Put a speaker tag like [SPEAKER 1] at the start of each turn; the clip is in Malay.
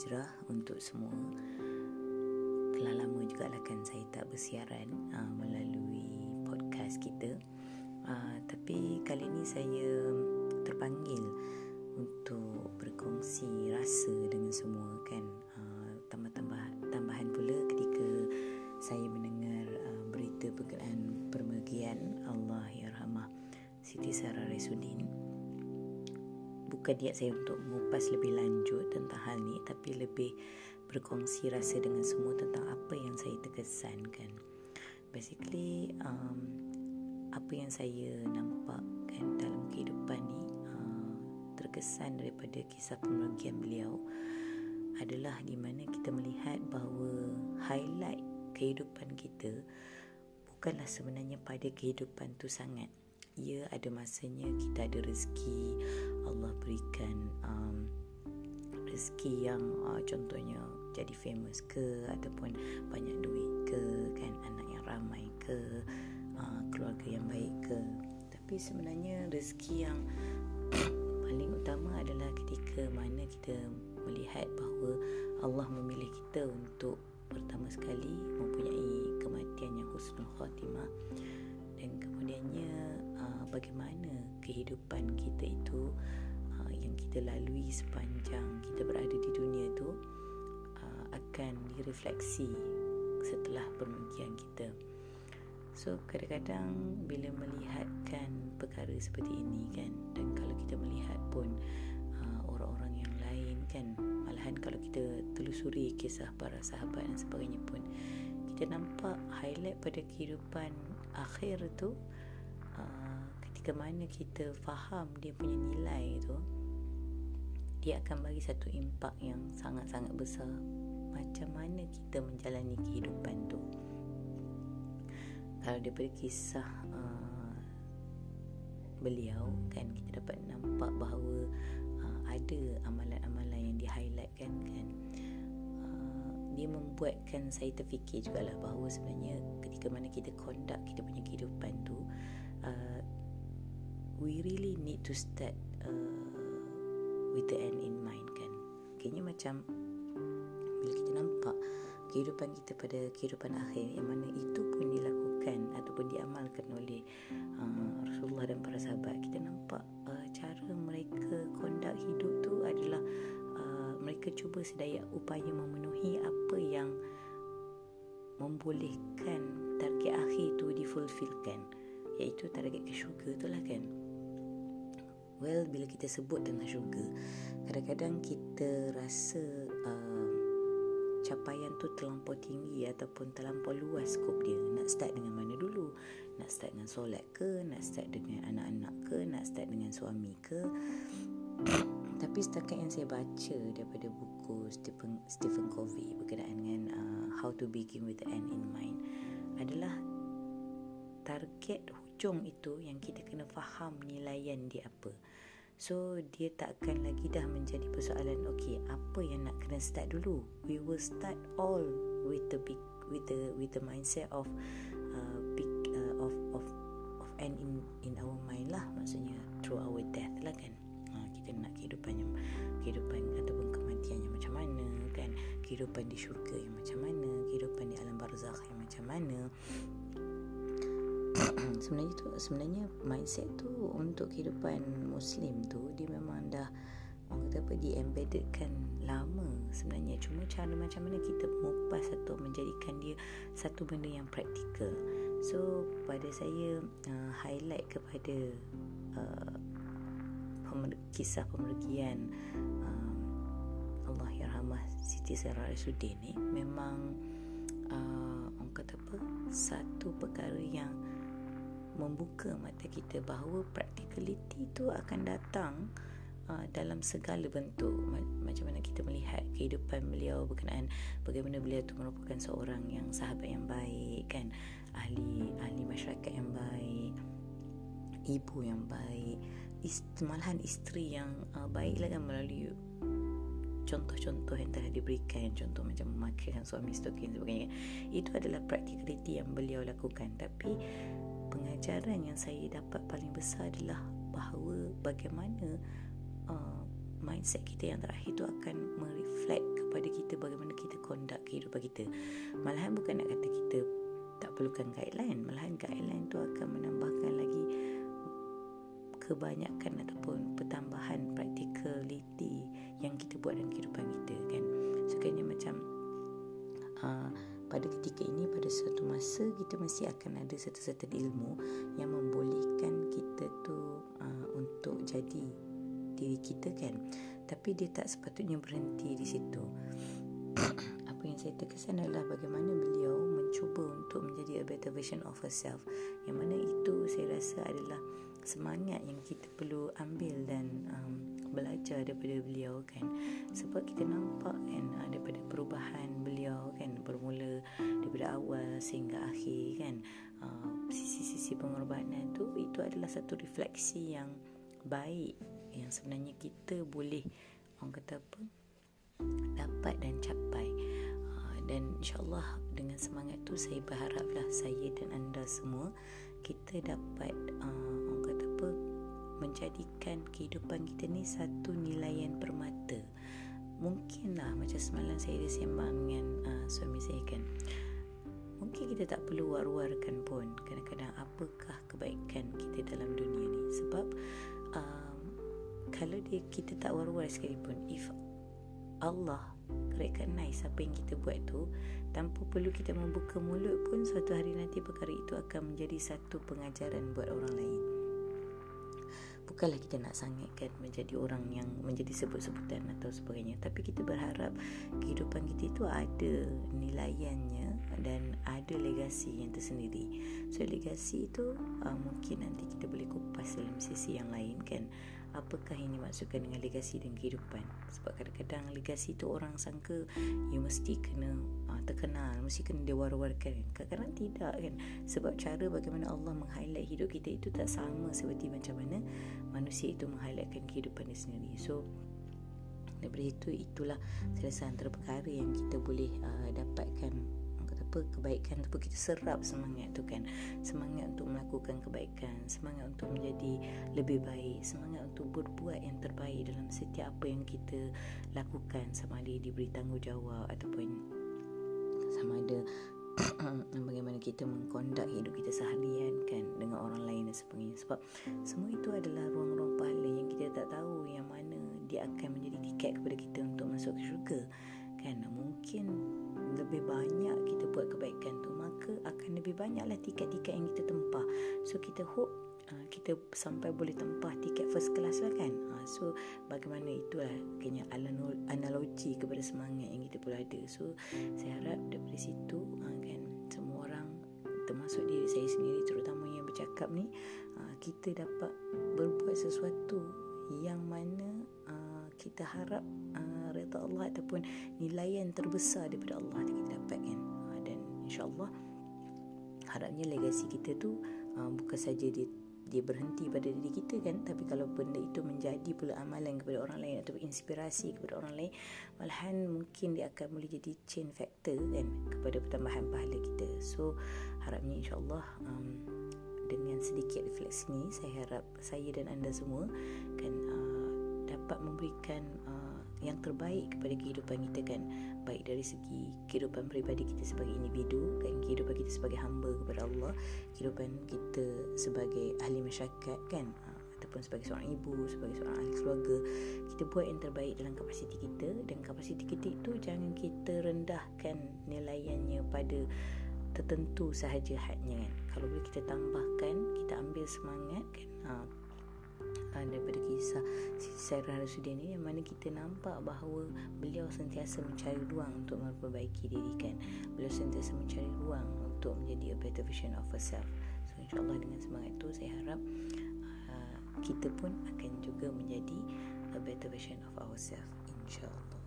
[SPEAKER 1] hijrah untuk semua. Telah lama juga lah kan saya tak bersiaran uh, melalui podcast kita. Uh, Tapi kali ini saya terpanggil untuk berkongsi rasa bukan niat saya untuk mengupas lebih lanjut tentang hal ni tapi lebih berkongsi rasa dengan semua tentang apa yang saya terkesankan. Basically um, apa yang saya nampak kan dalam kehidupan ni uh, terkesan daripada kisah pemergian beliau adalah di mana kita melihat bahawa highlight kehidupan kita bukanlah sebenarnya pada kehidupan tu sangat ia ada masanya kita ada rezeki. Allah berikan um, rezeki yang uh, contohnya jadi famous ke ataupun banyak duit ke kan anak yang ramai ke uh, keluarga yang baik ke. Tapi sebenarnya rezeki yang paling utama adalah ketika mana kita melihat bahawa Allah memilih kita untuk pertama sekali mempunyai kematian yang husnul khatimah. Dan kemudiannya bagaimana kehidupan kita itu uh, yang kita lalui sepanjang kita berada di dunia itu uh, akan direfleksi setelah permungkian kita. So kadang-kadang bila melihatkan perkara seperti ini kan dan kalau kita melihat pun uh, orang-orang yang lain kan malahan kalau kita telusuri kisah para sahabat dan sebagainya pun kita nampak highlight pada kehidupan akhir tu ketika mana kita faham dia punya nilai tu dia akan bagi satu impak yang sangat-sangat besar. Macam mana kita menjalani kehidupan tu? Kalau daripada kisah uh, beliau kan kita dapat nampak bahawa uh, ada amalan-amalan yang di highlight kan kan? Uh, dia membuatkan saya terfikir jugalah bahawa sebenarnya ketika mana kita conduct kita punya kehidupan tu uh, we really need to start uh, with the end in mind kan? Kayaknya macam bila kita nampak kehidupan kita pada kehidupan akhir yang mana itu pun dilakukan ataupun diamalkan oleh uh, Rasulullah dan para sahabat kita nampak uh, cara mereka kondak hidup tu adalah uh, mereka cuba sedaya upaya memenuhi apa yang membolehkan target akhir tu difulfillkan iaitu target ke syurga tu lah kan Well, bila kita sebut tentang syurga, kadang-kadang kita rasa uh, capaian tu terlampau tinggi ataupun terlampau luas skop dia. Nak start dengan mana dulu? Nak start dengan solat ke? Nak start dengan anak-anak ke? Nak start dengan suami ke? Tapi setakat yang saya baca daripada buku Stephen, Stephen Covey berkenaan dengan uh, How to Begin with the End in Mind adalah target hujung itu yang kita kena faham nilaian dia apa. So dia tak akan lagi dah menjadi persoalan okey apa yang nak kena start dulu. We will start all with the big with the with the mindset of uh, big uh, of of of end in in our mind lah maksudnya through our death lah kan. Uh, kita nak kehidupan yang kehidupan ataupun kematian yang macam mana kan kehidupan di syurga yang macam mana kehidupan di alam barzakh yang macam mana sebenarnya tu sebenarnya mindset tu untuk kehidupan muslim tu dia memang dah orang kata apa di embeddedkan lama sebenarnya. Cuma cara macam mana kita mengupas atau menjadikan dia satu benda yang praktikal. So pada saya uh, highlight kepada uh, pemer- kisah pemergian uh, Allah Yarhamah Siti Sarah Rasudin ni memang uh, orang kata apa satu perkara yang membuka mata kita bahawa practicality itu akan datang uh, dalam segala bentuk. Macam mana kita melihat kehidupan beliau berkenaan bagaimana beliau itu merupakan seorang yang sahabat yang baik kan ahli ahli masyarakat yang baik ibu yang baik ist- malahan isteri yang uh, baik lah kan melalui contoh-contoh yang telah diberikan. Contoh macam memakai suami stokin sebagainya itu adalah practicality yang beliau lakukan. Tapi pengajaran yang saya dapat paling besar adalah bahawa bagaimana uh, mindset kita yang terakhir tu akan mereflect kepada kita bagaimana kita conduct kehidupan kita. Malahan bukan nak kata kita tak perlukan guideline. Malahan guideline tu akan menambahkan lagi kebanyakan ataupun pertambahan practicality yang kita buat dalam kehidupan kita kan? So kayaknya macam uh, pada ketika ini pada suatu masa kita mesti akan ada satu-satu ilmu yang membolehkan kita tu uh, untuk jadi diri kita kan. Tapi dia tak sepatutnya berhenti di situ. Apa yang saya terkesan adalah bagaimana beliau mencuba untuk menjadi a better version of herself. Yang mana itu saya rasa adalah semangat yang kita perlu ambil dan um, belajar daripada beliau kan. Sebab kita nampak kan daripada perubahan beliau kan bermula daripada awal sehingga akhir kan. Uh, sisi-sisi pengorbanan tu itu adalah satu refleksi yang baik yang sebenarnya kita boleh orang kata apa dapat dan capai. Uh, dan insyaallah dengan semangat tu saya berharaplah saya dan anda semua kita dapat uh, menjadikan kehidupan kita ni satu nilaian permata. Mungkinlah macam semalam saya ada sembang dengan uh, suami saya kan. Mungkin kita tak perlu war-warkan pun kadang-kadang apakah kebaikan kita dalam dunia ni. Sebab um, kalau dia, kita tak war-war sekalipun, if Allah recognize apa yang kita buat tu tanpa perlu kita membuka mulut pun suatu hari nanti perkara itu akan menjadi satu pengajaran buat orang lain bukanlah kita nak sangat kan menjadi orang yang menjadi sebut-sebutan atau sebagainya. Tapi kita berharap kehidupan kita itu ada nilaiannya dan ada legasi yang tersendiri. So legasi itu uh, mungkin nanti kita boleh kupas dalam sisi yang lain kan apakah yang dimaksudkan dengan legasi dan kehidupan? Sebab kadang-kadang legasi itu orang sangka you mesti kena uh, terkenal mesti kena diwar-warkan. Kadang-kadang tidak kan? Sebab cara bagaimana Allah meng-highlight hidup kita itu tak sama seperti macam mana manusia itu meng-highlightkan kehidupan dia sendiri. So daripada itu itulah saya rasa antara perkara yang kita boleh uh, dapatkan apa kebaikan tu kita serap semangat tu kan. Semangat untuk melakukan kebaikan semangat untuk menjadi lebih baik semangat untuk berbuat yang terbaik dalam setiap apa yang kita lakukan. Sama ada diberi tanggungjawab ataupun sama ada bagaimana kita mengkondak hidup kita seharian kan dengan orang lain dan sebagainya. Sebab semua itu adalah ruang-ruang pahala yang kita tak tahu yang mana dia akan menjadi tiket kepada kita untuk masuk ke syurga kan. Mungkin lebih banyak kita buat kebaikan tu maka akan lebih banyaklah tiket-tiket yang kita tempah. So kita hope uh, kita sampai boleh tempah tiket first class lah kan? Uh, so bagaimana itulah kena analogi kepada semangat yang kita perlu ada. So saya harap daripada situ uh, kan semua orang termasuk diri saya sendiri terutama yang bercakap ni uh, kita dapat berbuat sesuatu yang mana uh, kita harap uh, redha Allah ataupun nilai yang terbesar daripada Allah yang kita dapatkan ha, dan insyaallah harapnya legasi kita tu uh, bukan saja dia dia berhenti pada diri kita kan tapi kalau benda itu menjadi pula amalan kepada orang lain atau inspirasi kepada orang lain malahan mungkin dia akan boleh jadi chain factor kan kepada pertambahan pahala kita. So harapnya insyaallah um, dengan sedikit refleksi ni saya harap saya dan anda semua kan uh, dapat memberikan uh, yang terbaik kepada kehidupan kita kan. Baik dari segi kehidupan peribadi kita sebagai individu kan kehidupan kita sebagai hamba kepada Allah kehidupan kita sebagai ahli masyarakat kan ha, ataupun sebagai seorang ibu sebagai seorang ahli keluarga kita buat yang terbaik dalam kapasiti kita dan kapasiti kita itu jangan kita rendahkan nilaiannya pada tertentu sahaja hadnya kan. Kalau boleh kita tambahkan kita ambil semangat kan ha, uh, daripada kisah Sarah Rasulullah ni yang mana kita nampak bahawa beliau sentiasa mencari ruang untuk memperbaiki diri kan? Beliau sentiasa mencari ruang untuk menjadi a better version of herself. So insyaAllah dengan semangat itu saya harap uh, kita pun akan juga menjadi a better version of ourselves insyaAllah